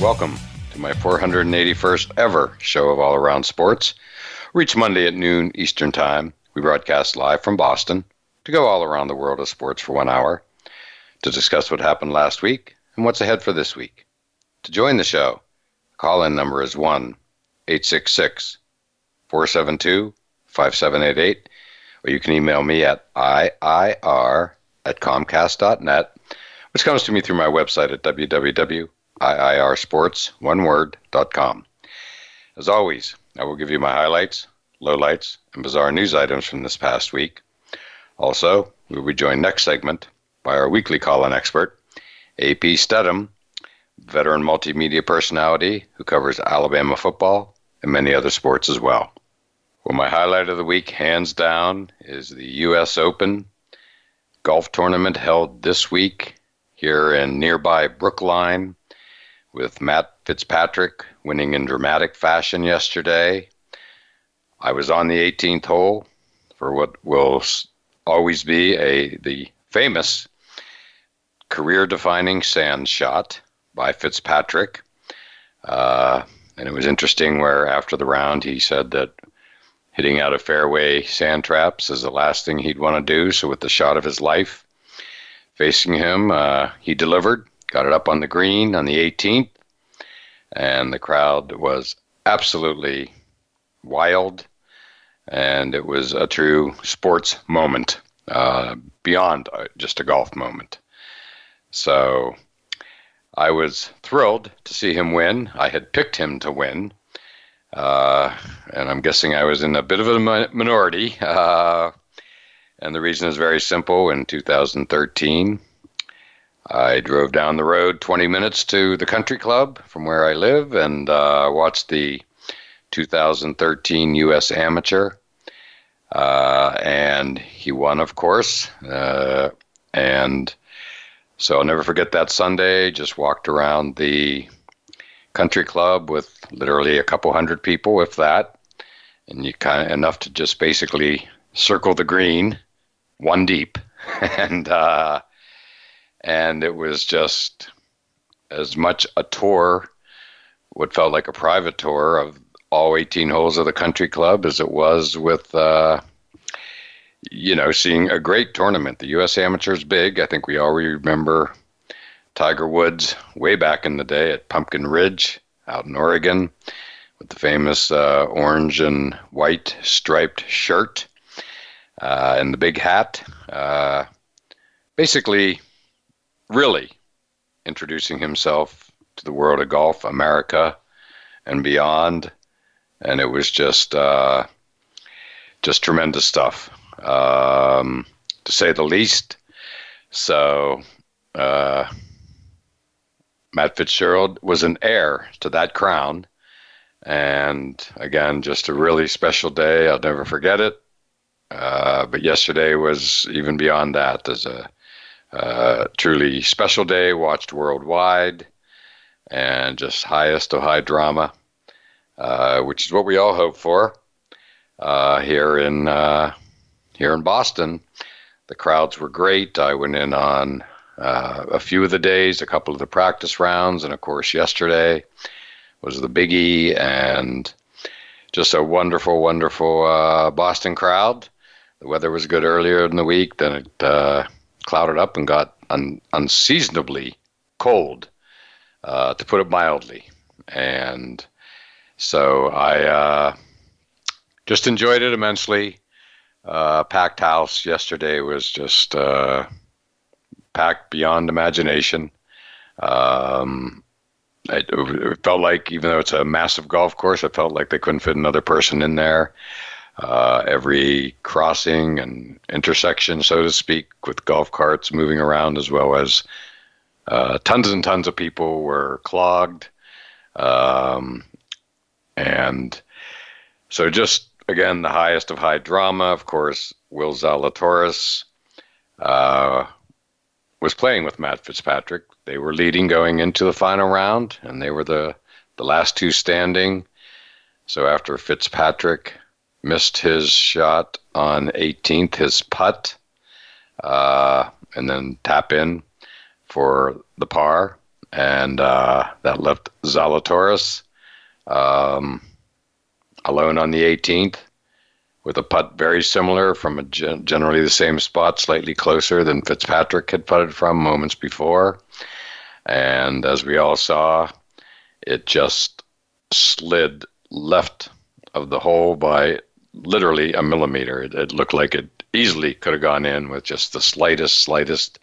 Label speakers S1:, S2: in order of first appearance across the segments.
S1: Welcome to my 481st ever show of All Around Sports. Reach Monday at noon Eastern Time. We broadcast live from Boston to go all around the world of sports for one hour to discuss what happened last week and what's ahead for this week. To join the show, call in number is 1 866 472 5788, or you can email me at iir at comcast.net, which comes to me through my website at www iirsports, one word, dot com. As always, I will give you my highlights, lowlights, and bizarre news items from this past week. Also, we will be joined next segment by our weekly call-in expert, A.P. Stedham, veteran multimedia personality who covers Alabama football and many other sports as well. Well, my highlight of the week, hands down, is the U.S. Open golf tournament held this week here in nearby Brookline, with Matt Fitzpatrick winning in dramatic fashion yesterday. I was on the 18th hole for what will always be a the famous career-defining sand shot by Fitzpatrick. Uh, and it was interesting where after the round he said that hitting out of fairway sand traps is the last thing he'd want to do. So with the shot of his life facing him, uh, he delivered got it up on the green on the 18th, and the crowd was absolutely wild, and it was a true sports moment uh, beyond uh, just a golf moment. So I was thrilled to see him win. I had picked him to win. Uh, and I'm guessing I was in a bit of a minority. Uh, and the reason is very simple. In 2013, I drove down the road 20 minutes to the country club from where I live and uh, watched the 2013 U.S. Amateur. Uh, and he won, of course. Uh, and so I'll never forget that Sunday. Just walked around the country club with literally a couple hundred people, if that, and you kind of enough to just basically circle the green, one deep, and uh, and it was just as much a tour, what felt like a private tour of all 18 holes of the country club as it was with, uh, you know, seeing a great tournament. The U.S. Amateur's big. I think we all remember Tiger Woods way back in the day at Pumpkin Ridge out in Oregon with the famous uh, orange and white striped shirt uh, and the big hat. Uh, basically, really introducing himself to the world of golf, America, and beyond. And it was just uh, just tremendous stuff, um, to say the least. So uh, Matt Fitzgerald was an heir to that crown. And again, just a really special day. I'll never forget it. Uh, but yesterday was even beyond that. There's a uh, truly special day, watched worldwide, and just highest of high drama, uh, which is what we all hope for uh, here in uh, here in Boston. The crowds were great. I went in on uh, a few of the days, a couple of the practice rounds, and of course yesterday was the biggie, and just a wonderful, wonderful Boston crowd. The weather was good earlier in the week. Then it clouded up and got un- unseasonably cold, uh, to put it mildly. And so I uh, just enjoyed it immensely. Uh, packed house yesterday was just uh, packed beyond imagination. Um, it, it felt like, even though it's a massive golf course, it felt like they couldn't fit another person in there uh, every crossing and intersection, so to speak, with golf carts moving around, as well as uh, tons and tons of people were clogged. Um, and so, just again, the highest of high drama, of course, Will Zalatoris uh, was playing with Matt Fitzpatrick. They were leading going into the final round, and they were the, the last two standing. So, after Fitzpatrick missed his shot on 18th, his putt, uh, and then tap in for the par, and uh, that left Zalatoris um, alone on the 18th with a putt very similar from a gen- generally the same spot, slightly closer than Fitzpatrick had putted from moments before. And as we all saw, it just slid left of the hole by literally a millimeter. It, it looked like it easily could have gone in with just the slightest, slightest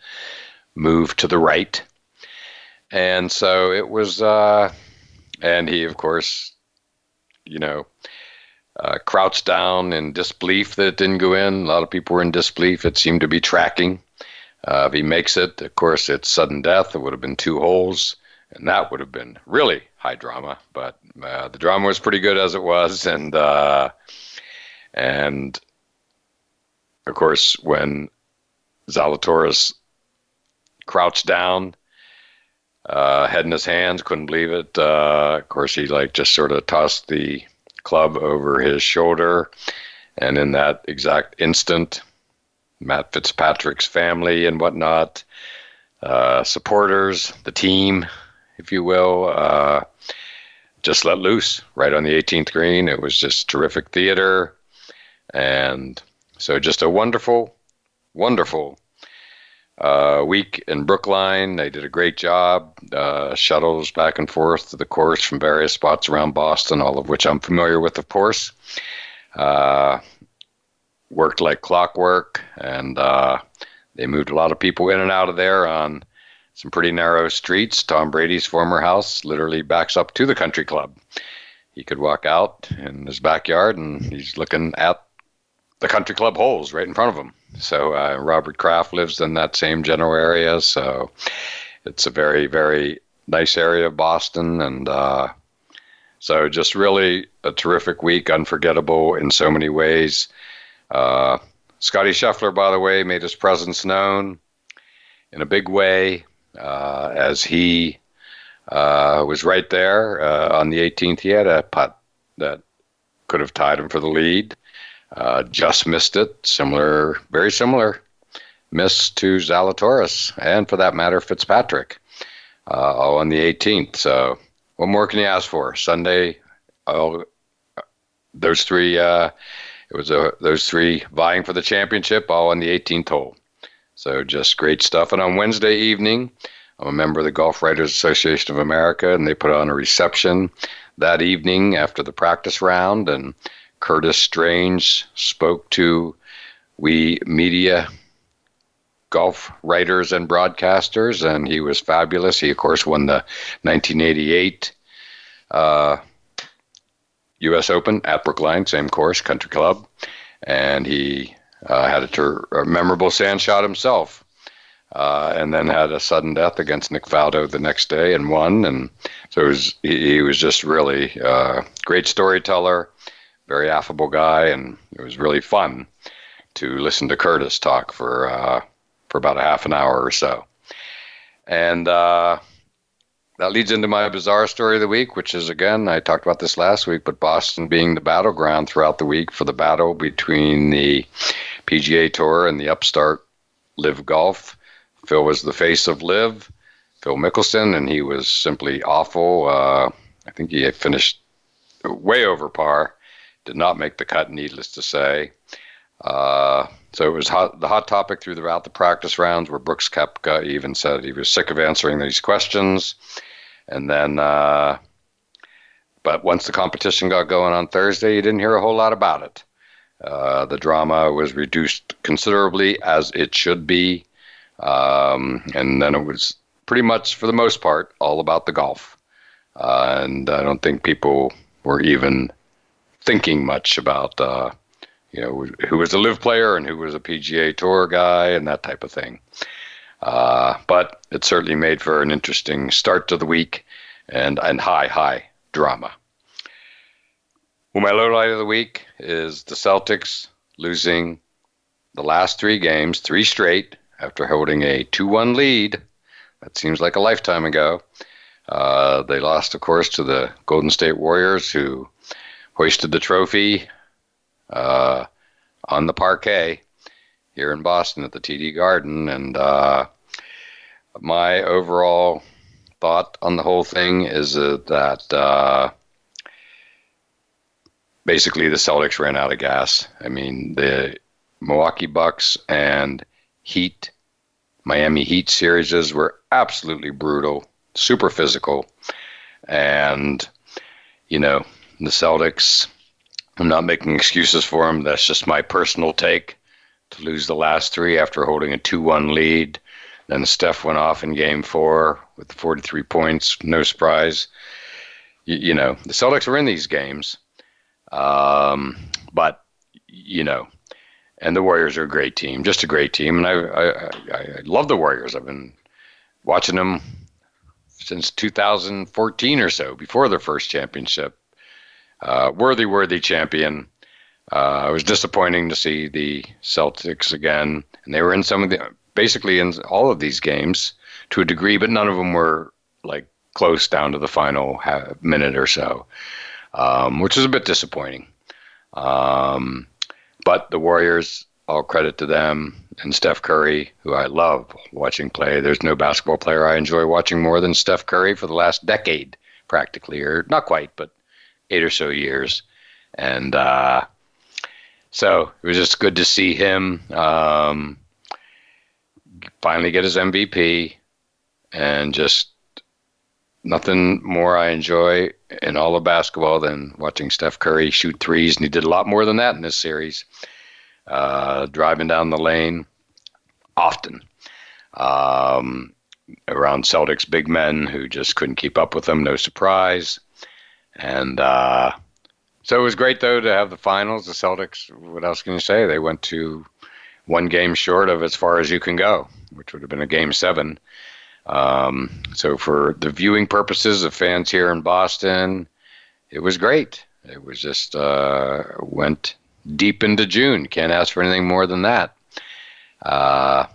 S1: move to the right. And so it was, uh, and he, of course, you know, uh, crouched down in disbelief that it didn't go in. A lot of people were in disbelief. It seemed to be tracking. Uh, if he makes it, of course, it's sudden death. It would have been two holes, and that would have been really high drama. But uh, the drama was pretty good as it was, and uh, and of course, when Zalatoris crouched down, uh, head in his hands, couldn't believe it. Uh, of course, he like just sort of tossed the club over his shoulder, and in that exact instant, Matt Fitzpatrick's family and whatnot, uh, supporters, the team, if you will, uh, just let loose right on the 18th green. It was just terrific theater. And so just a wonderful, wonderful uh, week in Brookline. They did a great job. Uh, shuttles back and forth to the course from various spots around Boston, all of which I'm familiar with, of course. Uh, worked like clockwork, and uh, they moved a lot of people in and out of there on some pretty narrow streets. Tom Brady's former house literally backs up to the country club. He could walk out in his backyard, and he's looking at the country club holes right in front of them. So uh, Robert Kraft lives in that same general area, so it's a very very nice area of Boston, and uh, so just really a terrific week, unforgettable in so many ways. Uh, Scotty Scheffler, by the way, made his presence known in a big way uh, as he uh, was right there uh, on the 18th. He had a putt that could have tied him for the lead. Uh, just missed it. Similar, very similar miss to Zalatoris, and for that matter, Fitzpatrick uh, on oh, the 18th. So, what more can you ask for? Sunday, all oh, those three. Uh, it was a, uh, those three vying for the championship, all on the 18th hole. So, just great stuff. And on Wednesday evening, I'm a member of the Golf Writers Association of America, and they put on a reception that evening after the practice round and Curtis Strange spoke to we media golf writers and broadcasters, and he was fabulous. He, of course, won the 1988 uh, U.S. Open at Brookline, same course, Country Club, and he uh, had a, ter- a, memorable sand shot himself. Uh, and then had a sudden death against Nick Faldo the next day and won. And so was, he, he, was just really a uh, great storyteller very affable guy, and it was really fun to listen to Curtis talk for uh, for about a half an hour or so. And uh, that leads into my bizarre story of the week, which is again I talked about this last week, but Boston being the battleground throughout the week for the battle between the PGA Tour and the upstart LIV Golf. Phil was the face of LIV, Phil Mickelson, and he was simply awful. Uh, I think he finished way over par did not make the cut, needless to say. Uh, so it was hot, the hot topic throughout the practice rounds, where Brooks Koepka even said he was sick of answering these questions. And then, uh, but once the competition got going on Thursday, you didn't hear a whole lot about it. Uh, the drama was reduced considerably, as it should be. Um, and then it was pretty much, for the most part, all about the golf. Uh, and I don't think people were even thinking much about uh, you know who was a LIV player and who was a PGA Tour guy and that type of thing. Uh, but it certainly made for an interesting start to the week and and high high drama. Well, my low light of the week is the Celtics losing the last three games, three straight, after holding a 2 1 lead. That seems like a lifetime ago. Uh, they lost, of course, to the Golden State Warriors, who hoisted the trophy uh, on the parquet here in Boston at the TD Garden. And uh, my overall thought on the whole thing is that uh, basically the Celtics ran out of gas. I mean, the Milwaukee Bucks and Heat, Miami Heat series were absolutely brutal, super physical. And, you know, the Celtics. I'm not making excuses for them. That's just my personal take. To lose the last three after holding a 2 1 lead. Then Steph went off in game four with 43 points. No surprise. You, you know, the Celtics are in these games. Um, but, you know, and the Warriors are a great team, just a great team. And I, I, I love the Warriors. I've been watching them since 2014 or so, before their first championship. Uh, worthy, worthy champion. Uh, it was disappointing to see the Celtics again, and they were in some of the basically in all of these games to a degree, but none of them were like close down to the final minute or so, um, which is a bit disappointing. Um, but the Warriors, all credit to them and Steph Curry, who I love watching play. There's no basketball player I enjoy watching more than Steph Curry for the last decade, practically, or not quite, but eight or so years, and uh, so it was just good to see him um, finally get his MVP, and just nothing more I enjoy in all of basketball than watching Steph Curry shoot threes, and he did a lot more than that in this series, uh, driving down the lane often. Um, around Celtics big men who just couldn't keep up with them, no surprise. And uh, so it was great, though, to have the finals. The Celtics, what else can you say? They went to one game short of as far as you can go, which would have been a game seven. Um, so, for the viewing purposes of fans here in Boston, it was great. It was just uh, went deep into June. Can't ask for anything more than that. Uh,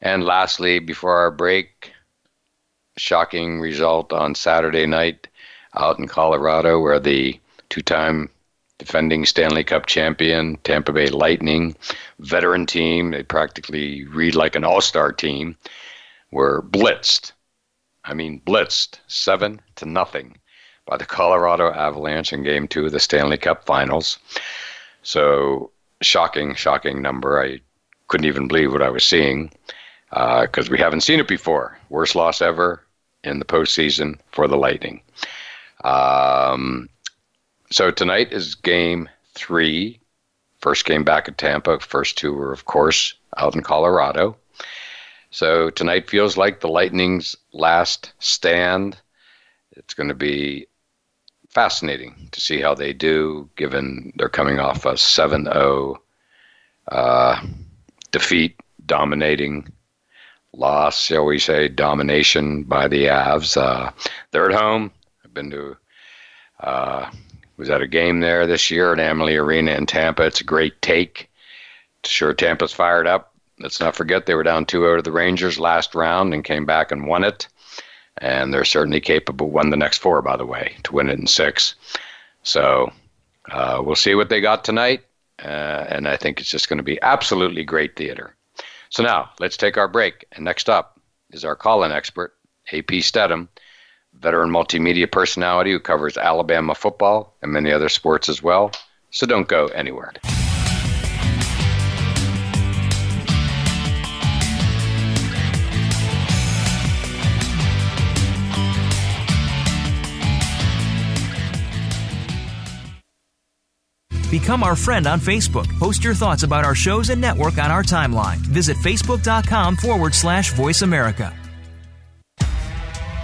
S1: and lastly, before our break, shocking result on Saturday night out in Colorado, where the two time defending Stanley Cup champion, Tampa Bay Lightning, veteran team, they practically read like an all star team, were blitzed. I mean, blitzed seven to nothing by the Colorado Avalanche in game two of the Stanley Cup finals. So, shocking, shocking number. I couldn't even believe what I was seeing because uh, we haven't seen it before. Worst loss ever in the postseason for the Lightning. Um, so tonight is game three, first game back at Tampa. First two were, of course, out in Colorado. So tonight feels like the Lightning's last stand. It's going to be fascinating to see how they do, given they're coming off a 7 0 uh, defeat, dominating loss, shall we say, domination by the Avs. Uh, they're at home. Been to uh, was at a game there this year at Amalie Arena in Tampa. It's a great take. Sure, Tampa's fired up. Let's not forget they were down 2 out of the Rangers last round and came back and won it. And they're certainly capable. Won the next four, by the way, to win it in six. So uh, we'll see what they got tonight. Uh, and I think it's just going to be absolutely great theater. So now let's take our break. And next up is our call in expert, AP Stedham veteran multimedia personality who covers Alabama football and many other sports as well. So don't go anywhere.
S2: Become our friend on Facebook. Post your thoughts about our shows and network on our timeline. Visit facebook.com forward slash voice America.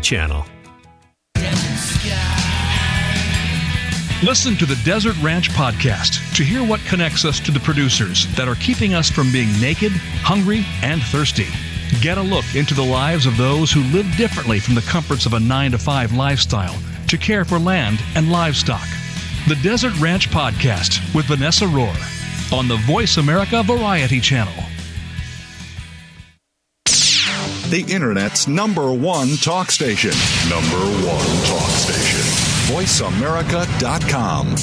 S2: channel.
S3: Listen to the Desert Ranch Podcast to hear what connects us to the producers that are keeping us from being naked, hungry, and thirsty. Get a look into the lives of those who live differently from the comforts of a 9 to 5 lifestyle to care for land and livestock. The Desert Ranch Podcast with Vanessa Rohr on the Voice America Variety Channel the Internet's number one talk station. Number one talk station. VoiceAmerica.com.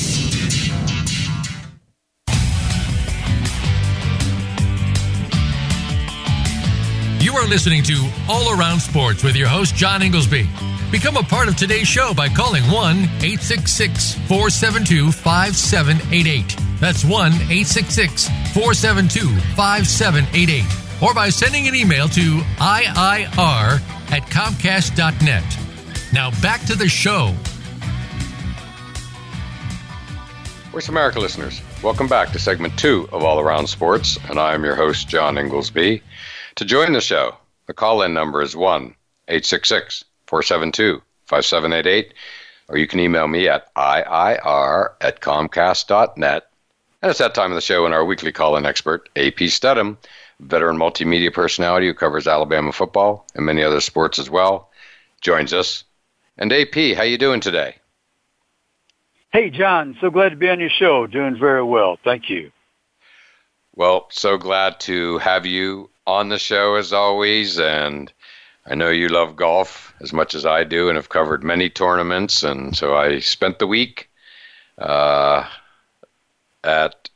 S3: You are listening to All Around Sports with your host, John Inglesby. Become a part of today's show by calling 1 866 472 5788. That's 1 866 472 5788 or by sending an email to IIR at Comcast.net. Now back to the show. Voice
S1: America listeners, welcome back to segment two of All Around Sports, and I am your host, John Inglesby. To join the show, the call in number is 1 866 472 5788, or you can email me at IIR at Comcast.net. And it's that time of the show when our weekly call in expert, AP Stedham, veteran multimedia personality who covers Alabama football and many other sports as well, joins us. And AP, how you doing today?
S4: Hey, John. So glad to be on your show. Doing very well. Thank you.
S1: Well, so glad to have you on the show as always. And I know you love golf as much as I do and have covered many tournaments. And so I spent the week uh, at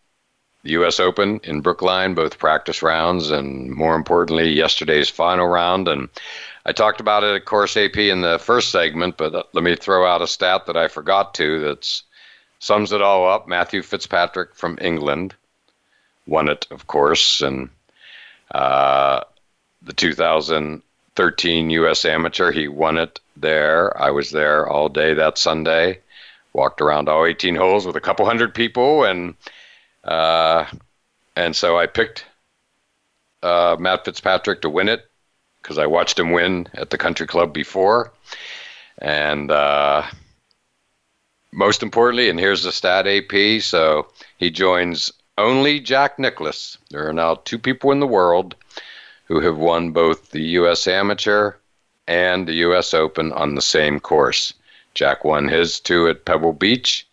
S1: the U.S. Open in Brookline, both practice rounds, and more importantly, yesterday's final round. And I talked about it, of course, AP in the first segment, but let me throw out a stat that I forgot to that sums it all up. Matthew Fitzpatrick from England won it, of course, and uh, the 2013 U.S. Amateur, he won it there. I was there all day that Sunday, walked around all 18 holes with a couple hundred people, and – uh, and so I picked uh, Matt Fitzpatrick to win it because I watched him win at the country club before. And uh, most importantly, and here's the stat AP, so he joins only Jack Nicklaus. There are now two people in the world who have won both the U.S. Amateur and the U.S. Open on the same course. Jack won his two at Pebble Beach,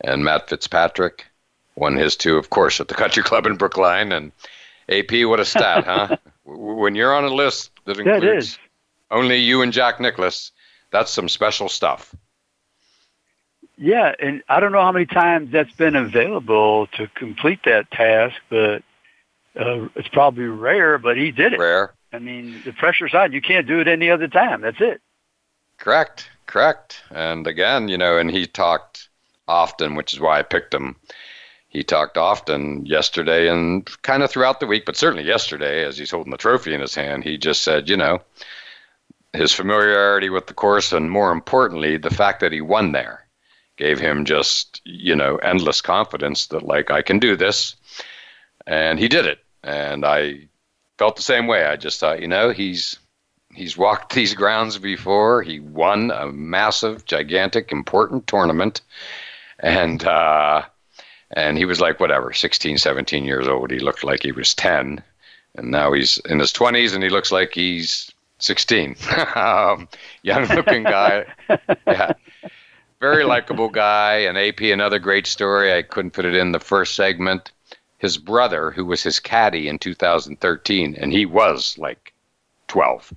S1: and Matt Fitzpatrick won his two, of course, at the Country Club in Brookline. And AP, what a stat, huh? when you're on a list that includes yeah, only you and Jack Nicklaus, that's some special stuff.
S4: Yeah, and I don't know how many times that's been available to complete that task, but uh, it's probably rare. But he did it.
S1: Rare.
S4: I mean, the pressure's on. You can't do it any other time. That's it.
S1: Correct. Correct. And again, you know, and he talked often, which is why I picked him he talked often yesterday and kind of throughout the week, but certainly yesterday as he's holding the trophy in his hand, he just said, you know, his familiarity with the course and more importantly, the fact that he won there gave him just, you know, endless confidence that like I can do this. And he did it. And I felt the same way. I just thought, you know, he's he's walked these grounds before. He won a massive, gigantic, important tournament. And uh and he was like whatever 16 17 years old he looked like he was 10 and now he's in his 20s and he looks like he's 16 um, young looking guy yeah very likable guy and ap another great story i couldn't put it in the first segment his brother who was his caddy in 2013 and he was like 12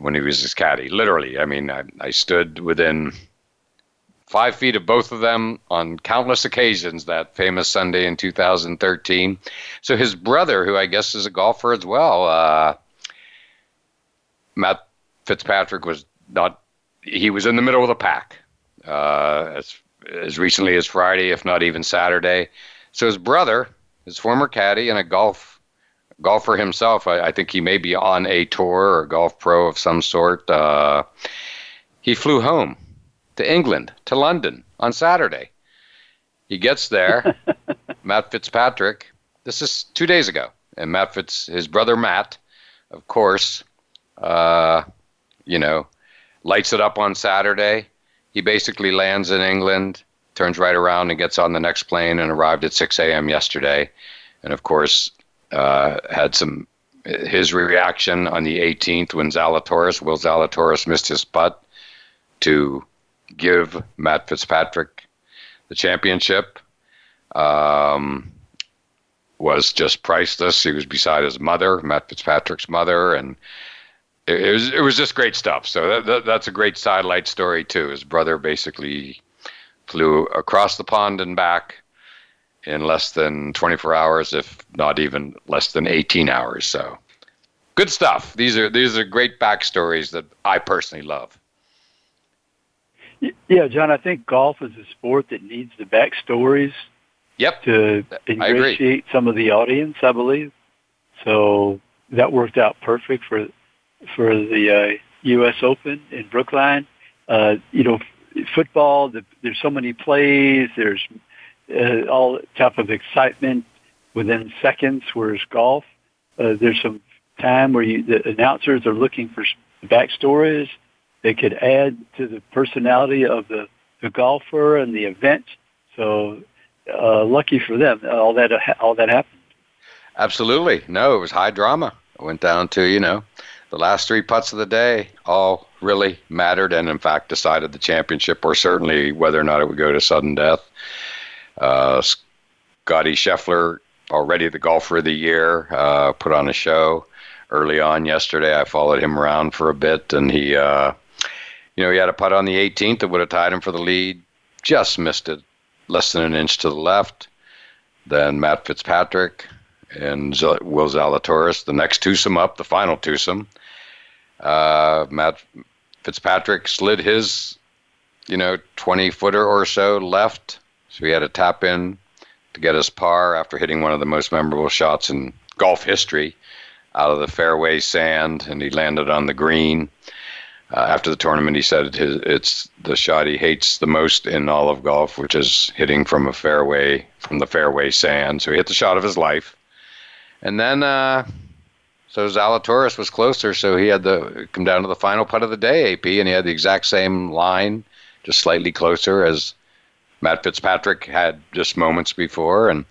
S1: when he was his caddy literally i mean i, I stood within five feet of both of them on countless occasions that famous Sunday in 2013. So his brother, who I guess is a golfer as well, uh, Matt Fitzpatrick was not. He was in the middle of the pack uh, as as recently as Friday, if not even Saturday. So his brother, his former caddy and a golf golfer himself, I, I think he may be on a tour or golf pro of some sort. Uh, he flew home to England, to London on Saturday. He gets there, Matt Fitzpatrick. This is two days ago, and Matt Fitz, his brother Matt, of course, uh, you know, lights it up on Saturday. He basically lands in England, turns right around, and gets on the next plane, and arrived at 6 a.m. yesterday. And of course, uh, had some his reaction on the 18th when Zalatoris, Will Zalatoris, missed his putt to give Matt Fitzpatrick the championship um, was just priceless. He was beside his mother, Matt Fitzpatrick's mother, and it, it was it was just great stuff. So that, that, that's a great sidelight story too. His brother basically flew across the pond and back in less than 24 hours, if not even less than 18 hours. So good stuff. These are these are great backstories that I personally love.
S4: Yeah, John, I think golf is a sport that needs the backstories.
S1: Yep.
S4: To ingratiate some of the audience, I believe. So that worked out perfect for for the uh, U.S. Open in Brookline. Uh, you know, football. The, there's so many plays. There's uh, all type of excitement within seconds. Whereas golf, uh, there's some time where you, the announcers are looking for backstories they could add to the personality of the, the golfer and the event. So uh, lucky for them, all that all that happened.
S1: Absolutely, no, it was high drama. It went down to you know the last three putts of the day all really mattered and in fact decided the championship or certainly whether or not it would go to sudden death. Uh, Scotty Scheffler, already the golfer of the year, uh, put on a show early on yesterday. I followed him around for a bit and he uh, you know, he had a putt on the 18th that would have tied him for the lead, just missed it, less than an inch to the left. Then Matt Fitzpatrick and Will Zalatoris, the next twosome up, the final twosome. Uh, Matt Fitzpatrick slid his, you know, 20 footer or so left. So he had a tap in to get his par after hitting one of the most memorable shots in golf history out of the fairway sand, and he landed on the green uh, after the tournament, he said his, it's the shot he hates the most in all of golf, which is hitting from a fairway, from the fairway sand. So he hit the shot of his life. And then, uh, so Zalatoris was closer, so he had the come down to the final putt of the day, AP, and he had the exact same line, just slightly closer as Matt Fitzpatrick had just moments before. And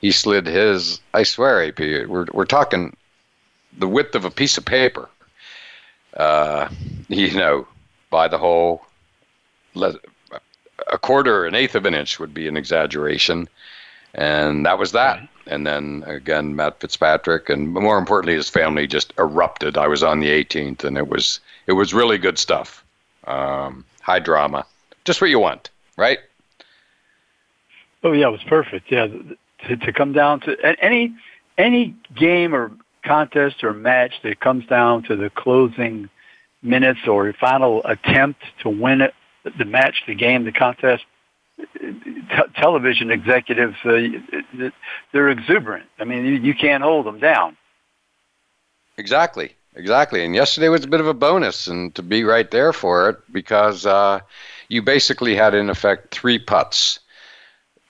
S1: he slid his, I swear, AP, we're, we're talking the width of a piece of paper uh, you know, by the hole, a quarter, an eighth of an inch would be an exaggeration. And that was that. Right. And then again, Matt Fitzpatrick, and more importantly, his family just erupted. I was on the 18th, and it was it was really good stuff. Um, high drama, just what you want, right?
S4: Oh yeah, it was perfect. Yeah, to, to come down to any any game or contest or match that comes down to the closing minutes or final attempt to win it, the match, the game, the contest, t- television executives, uh, they're exuberant. I mean, you, you can't hold them down.
S1: Exactly. Exactly. And yesterday was a bit of a bonus and to be right there for it because uh, you basically had, in effect, three putts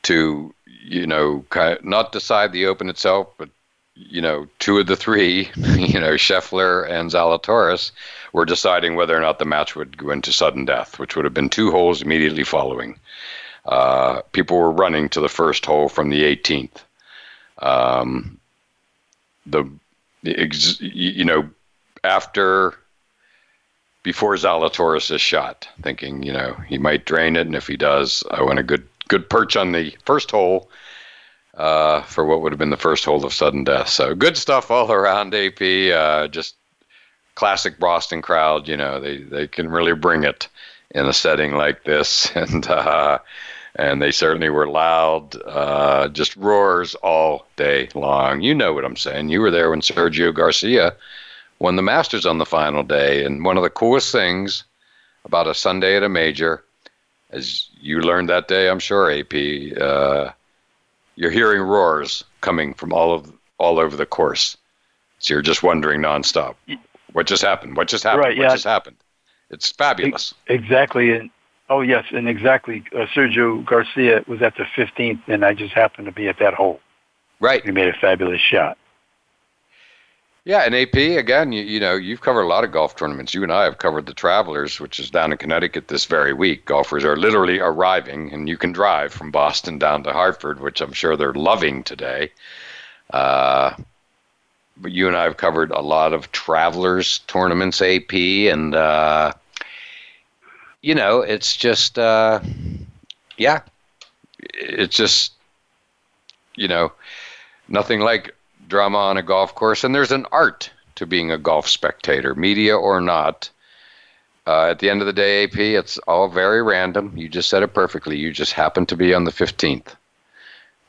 S1: to, you know, not decide the open itself, but you know, two of the three, you know, Scheffler and Zalatoris, were deciding whether or not the match would go into sudden death, which would have been two holes immediately following. Uh, people were running to the first hole from the 18th. Um, the, ex, you know, after, before Zalatoris is shot, thinking, you know, he might drain it, and if he does, I want a good good perch on the first hole uh, for what would have been the first hold of sudden death. So good stuff all around, AP. Uh, just classic Boston crowd. You know, they they can really bring it in a setting like this, and uh, and they certainly were loud. Uh, just roars all day long. You know what I'm saying? You were there when Sergio Garcia won the Masters on the final day, and one of the coolest things about a Sunday at a major, as you learned that day, I'm sure, AP. Uh, you're hearing roars coming from all of all over the course. So you're just wondering nonstop, what just happened? What just happened? Right, what yeah. just happened? It's fabulous.
S4: Exactly, and oh yes, and exactly. Uh, Sergio Garcia was at the 15th, and I just happened to be at that hole.
S1: Right.
S4: He made a fabulous shot.
S1: Yeah, and AP again. You, you, know, you've covered a lot of golf tournaments. You and I have covered the Travelers, which is down in Connecticut this very week. Golfers are literally arriving, and you can drive from Boston down to Hartford, which I'm sure they're loving today. Uh, but you and I have covered a lot of Travelers tournaments, AP, and uh, you know, it's just, uh, yeah, it's just, you know, nothing like drama on a golf course, and there's an art to being a golf spectator, media or not. Uh, at the end of the day, AP, it's all very random. You just said it perfectly. You just happen to be on the 15th.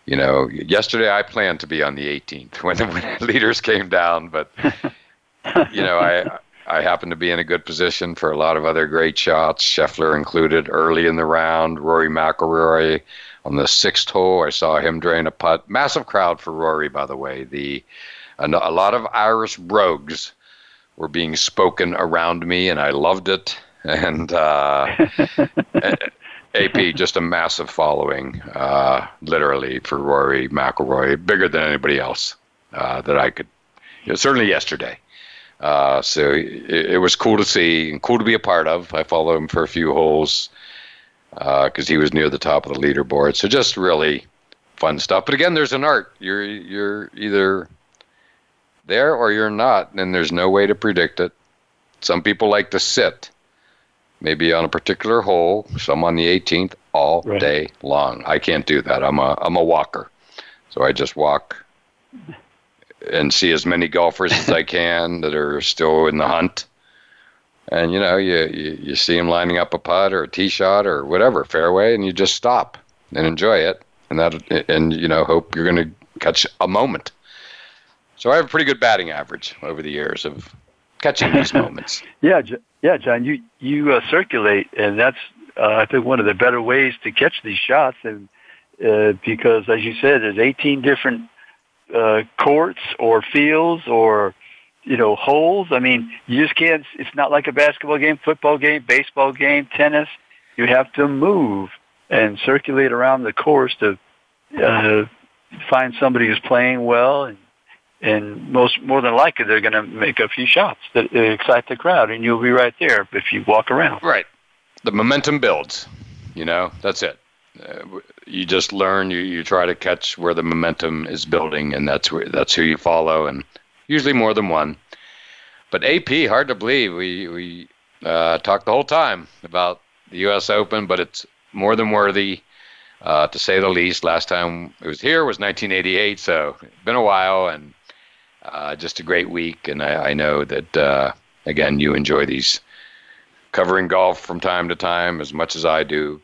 S1: You know, yesterday I planned to be on the 18th when, when leaders came down, but you know, I I happened to be in a good position for a lot of other great shots, Scheffler included, early in the round. Rory McIlroy on the sixth hole. I saw him drain a putt. Massive crowd for Rory, by the way. The a, lot of Irish brogues were being spoken around me, and I loved it. And uh, AP just a massive following, uh, literally for Rory McIlroy, bigger than anybody else uh, that I could. certainly yesterday. Uh, so it, it, was cool to see and cool to be a part of. I followed him for a few holes because uh, he was near the top of the leaderboard. So just really fun stuff. But again, there's an art. You're you're either there or you're not, and there's no way to predict it. Some people like to sit, maybe on a particular hole, some on the 18th, all right. day long. I can't do that. I'm a I'm a walker, so I just walk and see as many golfers as I can that are still in the hunt and you know you, you, you see him lining up a putt or a tee shot or whatever fairway, and you just stop and enjoy it, and that and you know hope you're going to catch a moment. So I have a pretty good batting average over the years of catching these moments.
S4: yeah, yeah, John, you you uh, circulate, and that's uh, I think one of the better ways to catch these shots, and uh, because as you said, there's 18 different uh, courts or fields or you know, holes. I mean, you just can't, it's not like a basketball game, football game, baseball game, tennis. You have to move and circulate around the course to uh, find somebody who's playing well and and most more than likely they're going to make a few shots that uh, excite the crowd and you'll be right there if you walk around
S1: right the momentum builds you know that's it uh, you just learn you, you try to catch where the momentum is building and that's where that's who you follow and usually more than one. But AP, hard to believe, we we uh, talked the whole time about the U.S. Open, but it's more than worthy, uh, to say the least. Last time it was here was 1988, so it's been a while, and uh, just a great week. And I, I know that uh, again, you enjoy these covering golf from time to time as much as I do,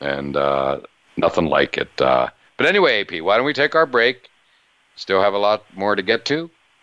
S1: and uh, nothing like it. Uh, but anyway, AP, why don't we take our break? Still have a lot more to get to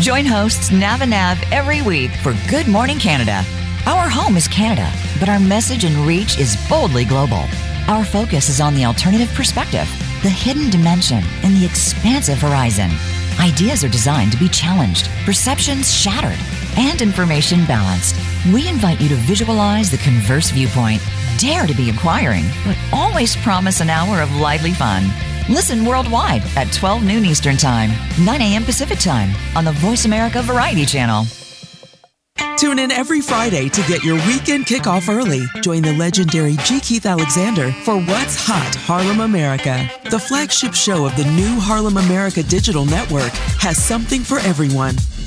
S5: Join hosts Nav and Nav every week for Good Morning Canada. Our home is Canada, but our message and reach is boldly global. Our focus is on the alternative perspective, the hidden dimension, and the expansive horizon. Ideas are designed to be challenged, perceptions shattered, and information balanced. We invite you to visualize the converse viewpoint. Dare to be inquiring, but always promise an hour of lively fun. Listen worldwide at 12 noon Eastern Time, 9 a.m. Pacific Time on the Voice America Variety Channel.
S6: Tune in every Friday to get your weekend kickoff early. Join the legendary G. Keith Alexander for What's Hot Harlem America. The flagship show of the new Harlem America Digital Network has something for everyone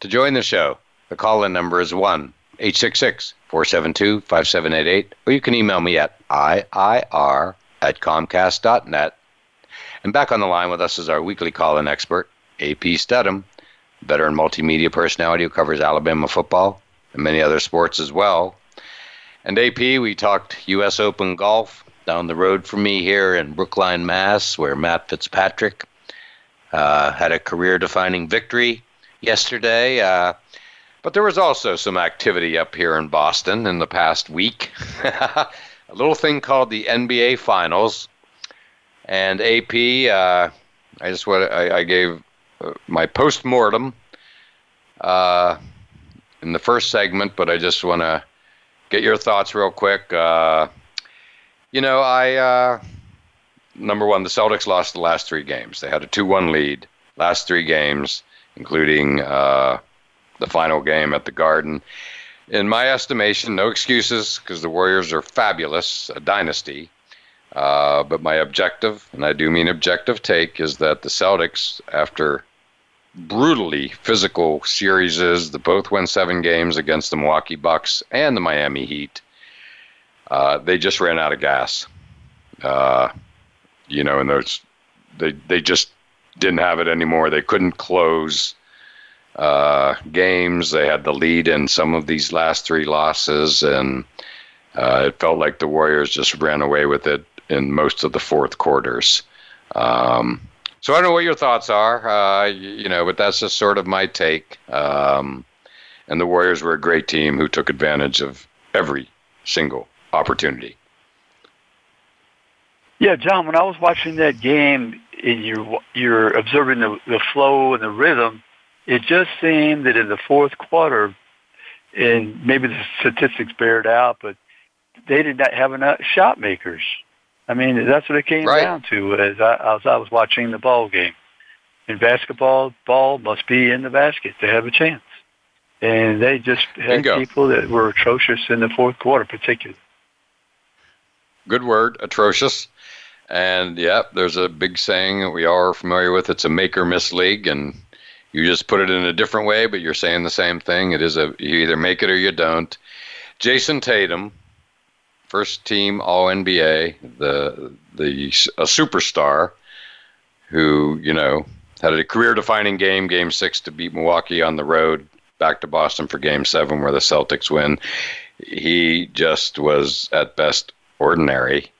S1: To join the show, the call in number is 1 866 472 5788, or you can email me at IIR at comcast.net. And back on the line with us is our weekly call in expert, AP Steadham, veteran multimedia personality who covers Alabama football and many other sports as well. And AP, we talked U.S. Open golf down the road from me here in Brookline, Mass, where Matt Fitzpatrick uh, had a career defining victory yesterday. Uh, but there was also some activity up here in Boston in the past week. a little thing called the NBA Finals. And AP, uh, I just what I, I, gave uh, my post mortem uh, in the first segment, but I just want to get your thoughts real quick. Uh, you know, I uh, number one, the Celtics lost the last three games. They had a two-one lead last three games including uh, the final game at the Garden. In my estimation, no excuses because the Warriors are fabulous, a dynasty. Uh, but my objective, and I do mean objective take, is that the Celtics, after brutally physical series, that both win seven games against the Milwaukee Bucks and the Miami Heat, uh, they just ran out of gas. Uh, you know, and those they they just didn't have it anymore. They couldn't close uh, games. They had the lead in some of these last three losses, and uh, it felt like the Warriors just ran away with it in most of the fourth quarters. Um, so I don't know what your thoughts are, uh, you know, but that's just sort of my take. Um, and the Warriors were a great team who took advantage of every single opportunity.
S4: Yeah, John, when I was watching that game, and you're, you're observing the, the flow and the rhythm, it just seemed that in the fourth quarter, and maybe the statistics bear it out, but they did not have enough shot makers. I mean, that's what it came right. down to as I, as I was watching the ball game. In basketball, ball must be in the basket to have a chance. And they just had Bingo. people that were atrocious in the fourth quarter, particularly.
S1: Good word, atrocious. And yep, there's a big saying that we are familiar with. It's a make or miss league, and you just put it in a different way, but you're saying the same thing. It is a you either make it or you don't. Jayson Tatum, first team All NBA, the the a superstar who you know had a career defining game, Game Six to beat Milwaukee on the road, back to Boston for Game Seven where the Celtics win. He just was at best ordinary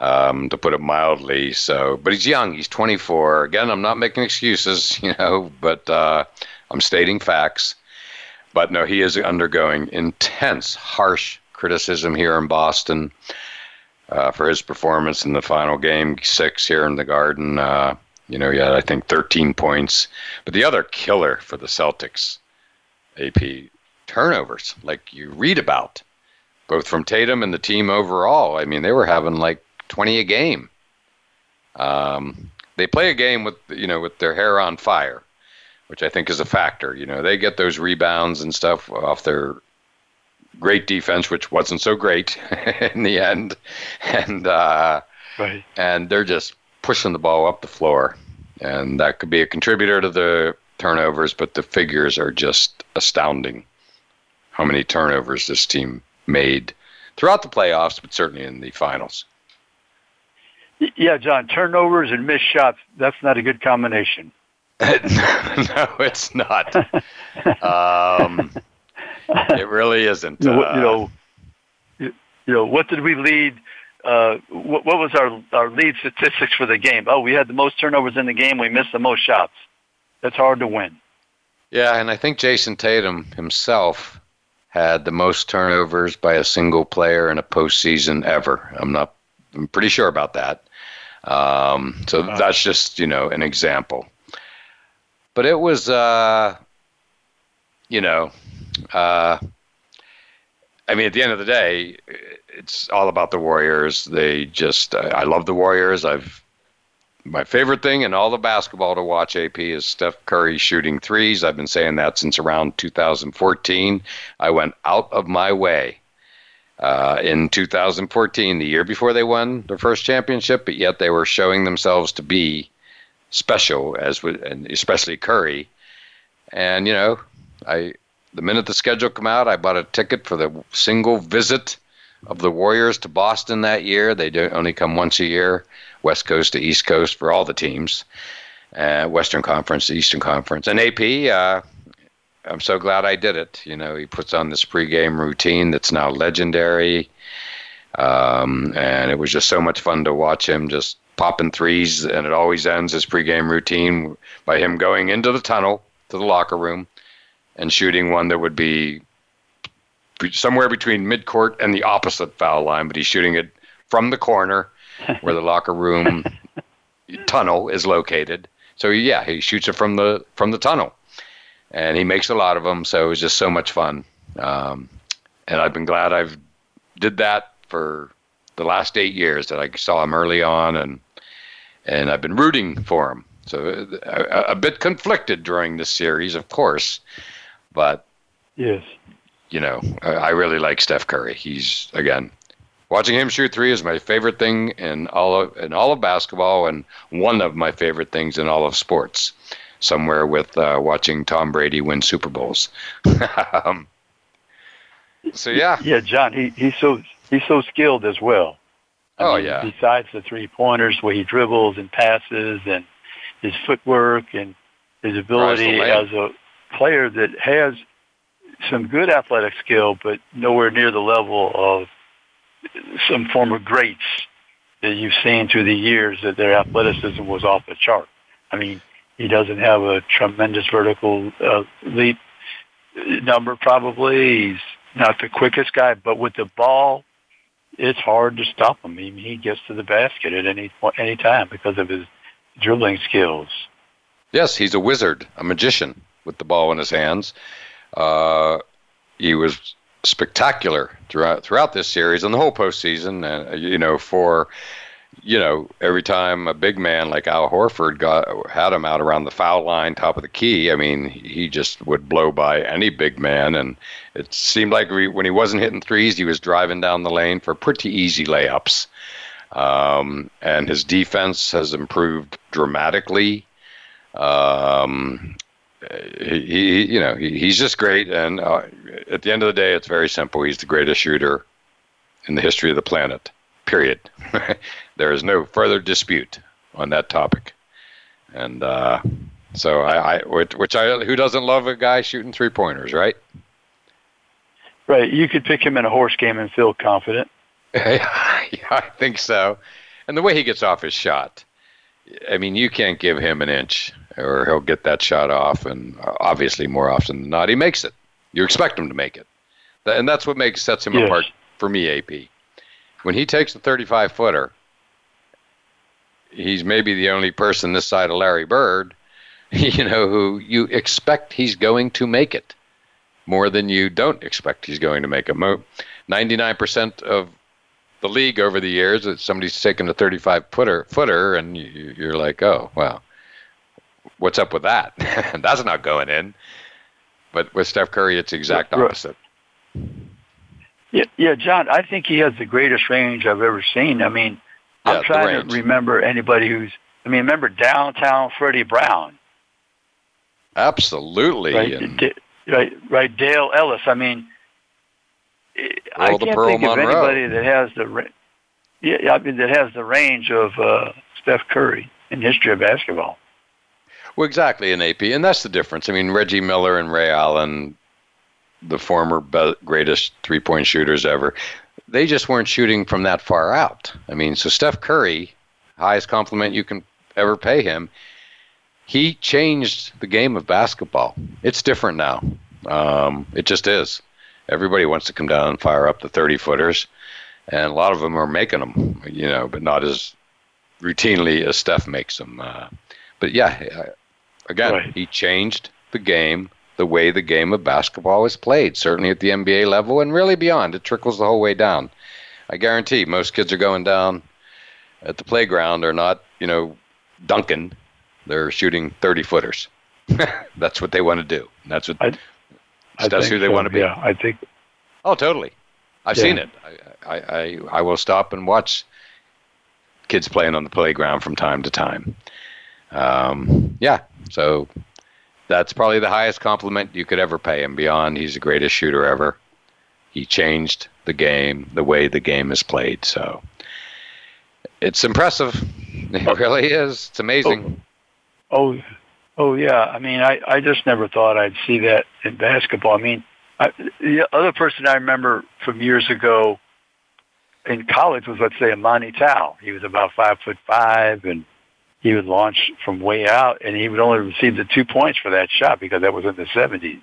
S1: um, to put it mildly. So, but he's young. He's 24. Again, I'm not making excuses, you know, but uh, I'm stating facts. But no, he is undergoing intense, harsh criticism here in Boston uh, for his performance in the final game six here in the Garden. Uh, you know, he had I think 13 points. But the other killer for the Celtics, AP turnovers, like you read about, both from Tatum and the team overall. I mean, they were having like 20 a game. Um, they play a game with you know with their hair on fire, which I think is a factor. You know they get those rebounds and stuff off their great defense, which wasn't so great in the end, and uh, right. and they're just pushing the ball up the floor, and that could be a contributor to the turnovers. But the figures are just astounding. How many turnovers this team made throughout the playoffs, but certainly in the finals.
S4: Yeah, John, turnovers and missed shots, that's not a good combination.
S1: no, it's not. um, it really isn't. You know,
S4: uh, you know, you know, what did we lead? Uh, what, what, was our, our lead statistics for the game? Oh, we had the most turnovers in the game. We missed the most shots. That's hard to win.
S1: Yeah, and I think Jayson Tatum himself had the most turnovers by a single player in a postseason ever. I'm not. I'm pretty sure about that. Um, so wow. that's just you know an example. But it was, uh, you know, uh, I mean, at the end of the day, it's all about the Warriors. They just, I, I love the Warriors. I've my favorite thing in all the basketball to watch AP is Steph Curry shooting threes. I've been saying that since around 2014. I went out of my way uh, in 2014, the year before they won their first championship, but yet they were showing themselves to be special, as with, and especially Curry. And you know, I the minute the schedule came out, I bought a ticket for the single visit of the Warriors to Boston that year. They do, only come once a year, West Coast to East Coast for all the teams, uh, Western Conference, Eastern Conference, and AP. Uh, I'm so glad I did it. You know, he puts on this pregame routine that's now legendary. Um, and it was just so much fun to watch him just popping threes, and it always ends his pregame routine by him going into the tunnel to the locker room and shooting one that would be somewhere between midcourt and the opposite foul line, but he's shooting it from the corner where the locker room tunnel is located. So yeah, he shoots it from the from the tunnel, and he makes a lot of them. So it was just so much fun, um, and I've been glad I've did that for the last eight years that I saw him early on, and and I've been rooting for him. So uh, a, a bit conflicted during this series, of course, but
S4: yes,
S1: you know I really like Steph Curry. He's again watching him shoot three is my favorite thing in all of in all of basketball, and one of my favorite things in all of sports somewhere with uh, watching Tom Brady win Super Bowls. um, so yeah,
S4: yeah, John, he, he's so he's so skilled as well.
S1: I oh mean, yeah.
S4: Besides the three pointers, where he dribbles and passes, and his footwork and his ability as a player that has some good athletic skill, but nowhere near the level of some former greats that you've seen through the years that their athleticism was off the chart. I mean, he doesn't have a tremendous vertical uh, leap number, probably. He's not the quickest guy, but with the ball, it's hard to stop him. He, he gets to the basket at any any time because of his dribbling skills.
S1: Yes, he's a wizard, a magician with the ball in his hands. Uh, he was spectacular throughout throughout this series and the whole postseason. Uh, you know, for you know, every time a big man like Al Horford got had him out around the foul line, top of the key, I mean, he just would blow by any big man, and it seemed like we, when he wasn't hitting threes, he was driving down the lane for pretty easy layups. Um, and his defense has improved dramatically. Um, he, he, you know, he, he's just great. And uh, at the end of the day, it's very simple. He's the greatest shooter in the history of the planet. Period. there is no further dispute on that topic. And uh, so I, I, which, I, who doesn't love a guy shooting three pointers, right?
S4: Right. You could pick him in a horse game and feel confident. yeah,
S1: I think so. And the way he gets off his shot, I mean, you can't give him an inch, or he'll get that shot off. And uh, obviously, more often than not, he makes it. You expect him to make it, and that's what makes sets him yes. apart for me, AP. When he takes the 35 footer, he's maybe the only person this side of Larry Bird, you know, who you expect he's going to make it more than you don't expect he's going to make it. 99% of the league over the years that somebody's taken a 35 footer, footer and you, you're like, oh, wow, what's up with that? That's not going in. But with Steph Curry, it's exact opposite.
S4: Yeah, yeah, John, I think he has the greatest range I've ever seen. I mean, yeah, I'm trying to remember anybody who's. I mean, remember downtown Freddie Brown.
S1: Absolutely. Right, and...
S4: D- right, right. Dale Ellis. I mean, eh, I can't think Monroe. of anybody that has the. Yeah, I mean that has the range of uh, Steph Curry in history of basketball.
S1: Well, exactly, in AP, and that's the difference. I mean, Reggie Miller and Ray Allen, the former be- greatest three-point shooters ever, they just weren't shooting from that far out. I mean, so Steph Curry, highest compliment you can ever pay him, he changed the game of basketball. It's different now. Um, it just is. Everybody wants to come down and fire up the 30 footers, and a lot of them are making them, you know, but not as routinely as Steph makes them. Uh, but yeah, again, right. he changed the game the way the game of basketball is played, certainly at the NBA level and really beyond. It trickles the whole way down. I guarantee most kids are going down at the playground are not, you know, dunking. They're shooting 30 footers. that's what they want to do. That's what. I, I that's who they so, want to be. Yeah,
S4: I think.
S1: Oh, totally. I've yeah. seen it. I, I, I, I will stop and watch kids playing on the playground from time to time. Um, yeah. So that's probably the highest compliment you could ever pay him beyond he's the greatest shooter ever. He changed the game, the way the game is played. So it's impressive. It oh. really is. It's amazing.
S4: Oh, oh, oh yeah. I mean, I, I just never thought I'd see that in basketball. I mean, I, the other person I remember from years ago in college was, let's say, Imani Tao. He was about five foot five and – he would launch from way out, and he would only receive the two points for that shot because that was in the 70s.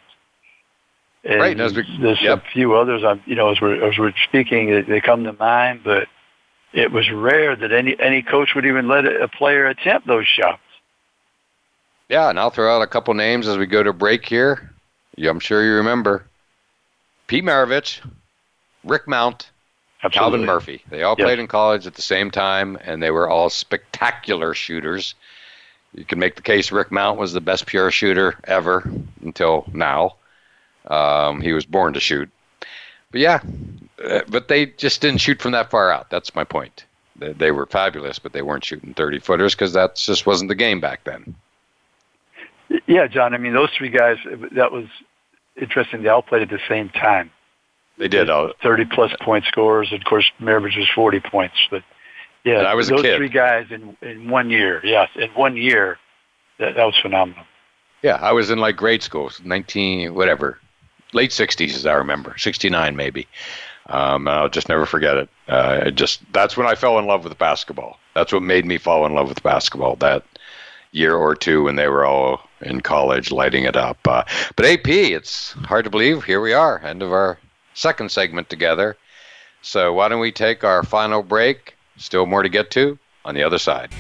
S4: And right. There's, there's yep. a few others. I'm, you know, as we're as we're speaking, they, they come to mind, but it was rare that any any coach would even let a player attempt those shots.
S1: Yeah, and I'll throw out a couple names as we go to break here. Yeah, I'm sure you remember Pete Maravich, Rick Mount, Absolutely. Calvin Murphy. They all yep. played in college at the same time, and they were all spectacular shooters. You can make the case Rick Mount was the best pure shooter ever until now. Um, he was born to shoot. But yeah, uh, but they just didn't shoot from that far out. That's my point. They, they were fabulous, but they weren't shooting 30 footers because that just wasn't the game back then.
S4: Yeah, John. I mean, those three guys, that was interesting. They all played at the same time.
S1: They did. Uh,
S4: Thirty plus point scores. of course, Maravich was forty points. But yeah, and I was those three guys in in one year. Yes, in one year, that, that was phenomenal.
S1: Yeah, I was in like grade school, nineteen whatever, late sixties as I remember, sixty nine maybe. Um, I'll just never forget it. Uh, it just that's when I fell in love with basketball. That's what made me fall in love with basketball. That year or two when they were all in college lighting it up. Uh, but AP, it's hard to believe. Here we are, end of our second segment together. So why don't we take our final break? Still more to get to on the other side.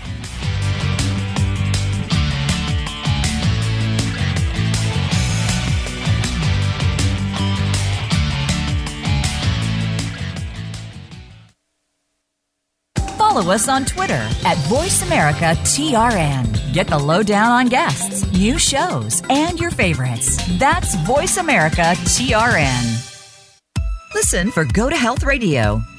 S2: follow us on Twitter at VoiceAmericaTRN. Get the lowdown on guests, new shows, and your favorites. That's VoiceAmericaTRN. Listen for Go to Health Radio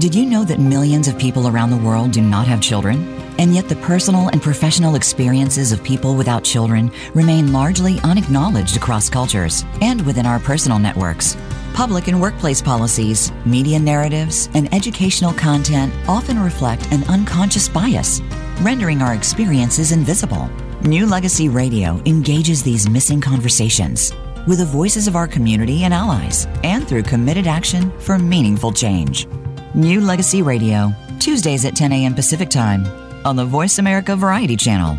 S2: Did you know that millions of people around the world do not have children? And yet, the personal and professional experiences of people without children remain largely unacknowledged across cultures and within our personal networks. Public and workplace policies, media narratives, and educational content often reflect an unconscious bias, rendering our experiences invisible. New Legacy Radio engages these missing conversations with the voices of our community and allies, and through committed action for meaningful change. New Legacy Radio, Tuesdays at 10 a.m. Pacific Time on the Voice America Variety Channel.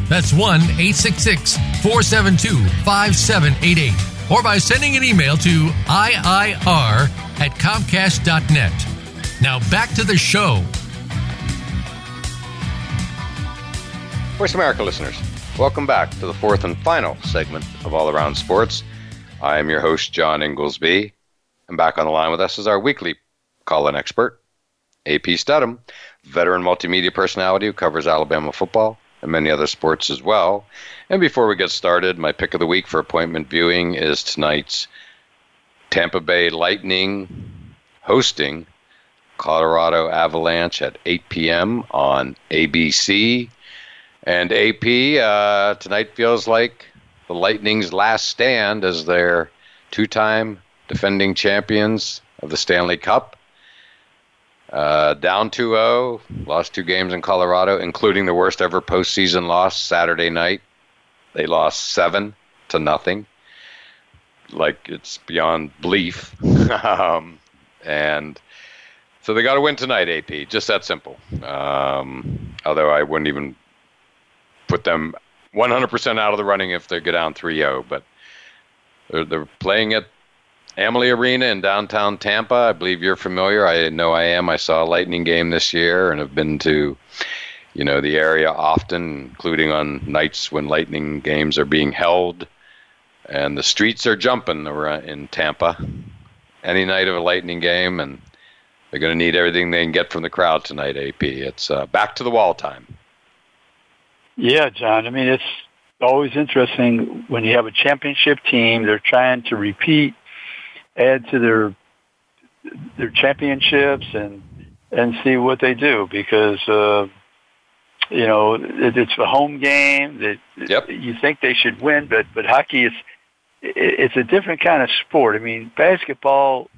S7: That's 1 866 472 5788 or by sending an email to IIR at Comcast.net. Now back to the show.
S1: Voice America listeners, welcome back to the fourth and final segment of All Around Sports. I am your host, John Inglesby. And back on the line with us is our weekly call in expert, AP Steadham, veteran multimedia personality who covers Alabama football, and many other sports as well. And before we get started, my pick of the week for appointment viewing is tonight's Tampa Bay Lightning hosting Colorado Avalanche at 8 p.m. on ABC. And AP, uh, tonight feels like the Lightning's last stand as their two time defending champions of the Stanley Cup uh, down 2 0, lost two games in Colorado, including the worst ever postseason loss Saturday night. They lost seven to nothing. Like it's beyond belief. um, and so they got to win tonight, AP. Just that simple. Um, although I wouldn't even put them 100% out of the running if they go down 3 0, but they're, they're playing at Amalie Arena in downtown Tampa. I believe you're familiar. I know I am. I saw a Lightning game this year and have been to, you know, the area often, including on nights when Lightning games are being held. And the streets are jumping in Tampa any night of a Lightning game, and they're going to need everything they can get from the crowd tonight, AP. It's uh, back to the wall time.
S4: Yeah, John. I mean, it's always interesting when you have a championship team. They're trying to repeat add to their their championships and and see what they do because uh, you know it, it's a home game that yep. you think they should win, but but hockey is it's a different kind of sport. I mean, basketball,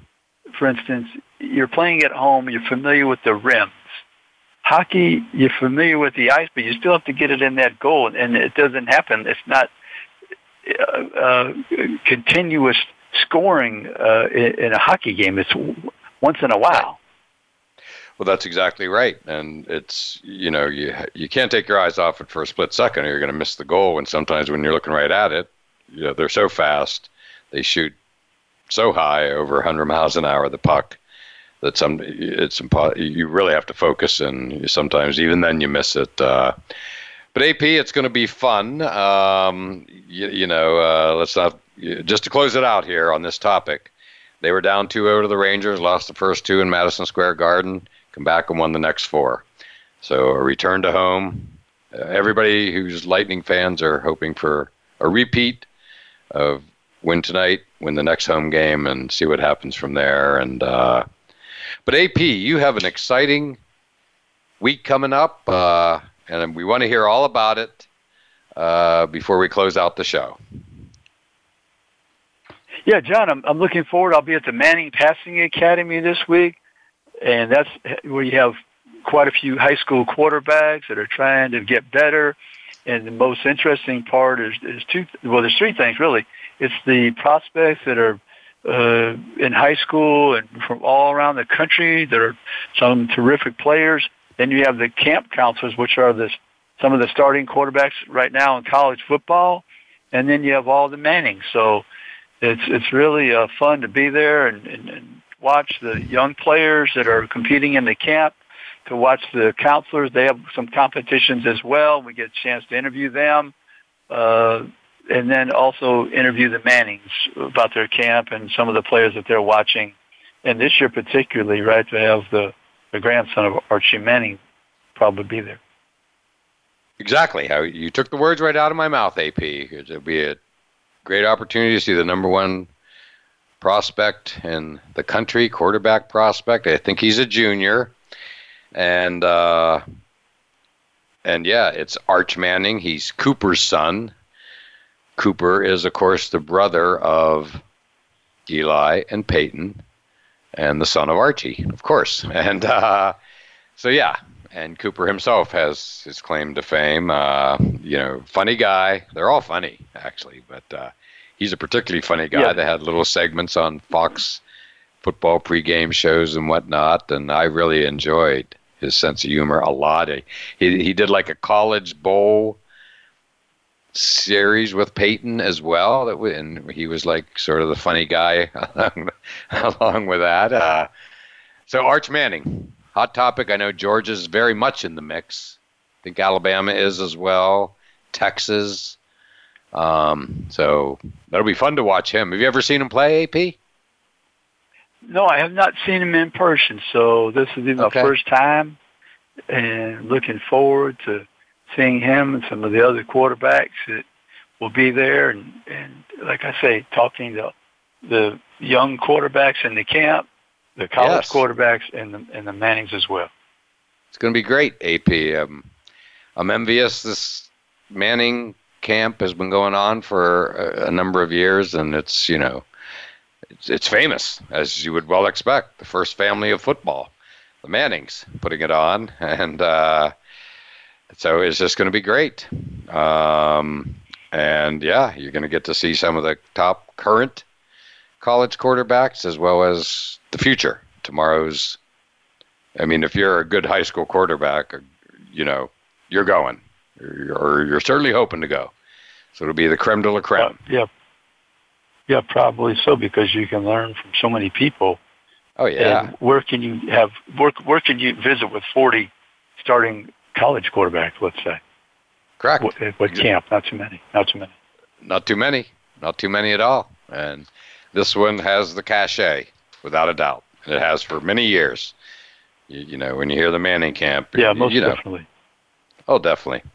S4: for instance, you're playing at home, you're familiar with the rims. Hockey, you're familiar with the ice, but you still have to get it in that goal, and it doesn't happen. It's not uh, uh, continuous scoring uh, in, in a hockey game. It's once in a while.
S1: Well, that's exactly right, and it's you know you you can't take your eyes off it for a split second, or you're going to miss the goal. And sometimes when you're looking right at it, you know they're so fast, they shoot so high over 100 miles an hour the puck that some it's impo- you really have to focus, and sometimes even then you miss it. Uh, but AP, it's going to be fun. Um, you, you, know, uh, let's not just to close it out here on this topic. They were down 2 0 to the Rangers, lost the first two in Madison Square Garden, come back and won the next four. So a return to home. Uh, everybody who's Lightning fans are hoping for a repeat of win tonight, win the next home game, and see what happens from there. And uh, but AP, you have an exciting week coming up. Uh, and we want to hear all about it uh, before we close out the show.
S4: Yeah, John, I'm, I'm looking forward. I'll be at the Manning Passing Academy this week, and that's where you have quite a few high school quarterbacks that are trying to get better. And the most interesting part is, is two. Well, there's three things really. It's the prospects that are uh, in high school and from all around the country. There are some terrific players, then you have the camp counselors, which are the, some of the starting quarterbacks right now in college football. And then you have all the Manning. So it's, it's really uh, fun to be there and, and, and watch the young players that are competing in the camp, to watch the counselors. They have some competitions as well. We get a chance to interview them. Uh, and then also interview the Mannings about their camp and some of the players that they're watching. And this year particularly, right, to have the the grandson of Archie Manning, probably be there.
S1: Exactly. How you took the words right out of my mouth, AP. It'll be a great opportunity to see the number one prospect in the country, quarterback prospect. I think he's a junior, and uh, and yeah, it's Arch Manning. He's Cooper's son. Cooper is, of course, the brother of Eli and Peyton and the son of Archie, of course. And uh, so, yeah, and Cooper himself has his claim to fame. Uh, you know, funny guy. They're all funny, actually, but uh, he's a particularly funny guy. Yeah. They had little segments on Fox football pregame shows and whatnot, and I really enjoyed his sense of humor a lot. He, he did like a college bowl series with Peyton as well. That we, and he was like sort of the funny guy along, along with that. Uh, so Arch Manning, hot topic. I know Georgia's very much in the mix. I think Alabama is as well. Texas. Um, so that'll be fun to watch him. Have you ever seen him play, AP?
S4: No, I have not seen him in person. So this is my okay. first time, and looking forward to seeing him and some of the other quarterbacks that will be there, and and like I say, talking to the young quarterbacks in the camp, the college yes. quarterbacks, and the and the Mannings as well.
S1: It's going to be great, AP. Um, I'm envious. This Manning camp has been going on for a, a number of years, and it's you know it's, it's famous, as you would well expect. The first family of football, the Mannings, putting it on, and uh, so it's just going to be great. Um, and yeah, you're going to get to see some of the top current college quarterbacks as well as the future. Tomorrow's, I mean, if you're a good high school quarterback, uh, you know, you're going, or you're certainly hoping to go. So it'll be the creme de la creme. Uh,
S4: yeah. Yeah, probably so because you can learn from so many people.
S1: Oh yeah.
S4: And where can you have where, where can you visit with 40 starting college quarterbacks, let's say.
S1: Correct.
S4: What, eh, what camp? Not too many. Not too many.
S1: Not too many. Not too many at all. And this one has the cachet, without a doubt, and it has for many years. You, you know, when you hear the Manning camp,
S4: yeah, you, most
S1: you
S4: know. definitely.
S1: Oh, definitely.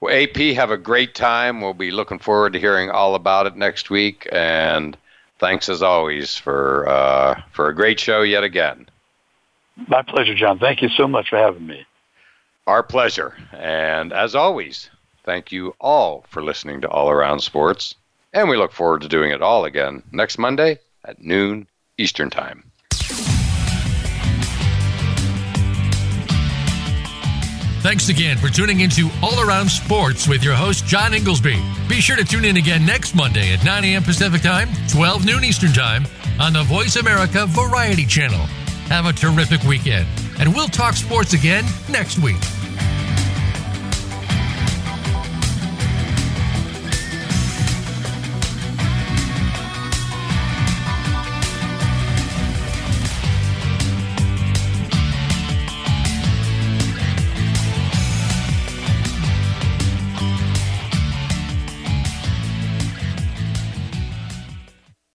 S1: Well, AP, have a great time. We'll be looking forward to hearing all about it next week. And thanks as always for uh, for a great show yet again.
S4: My pleasure, John. Thank you so much for having me.
S1: Our pleasure. And as always, thank you all for listening to All Around Sports. And we look forward to doing it all again next Monday at noon Eastern Time.
S7: Thanks again for tuning into All Around Sports with your host, John Inglesby. Be sure to tune in again next Monday at 9 a.m. Pacific Time, 12 noon Eastern Time on the Voice America Variety Channel. Have a terrific weekend, and we'll talk sports again next week.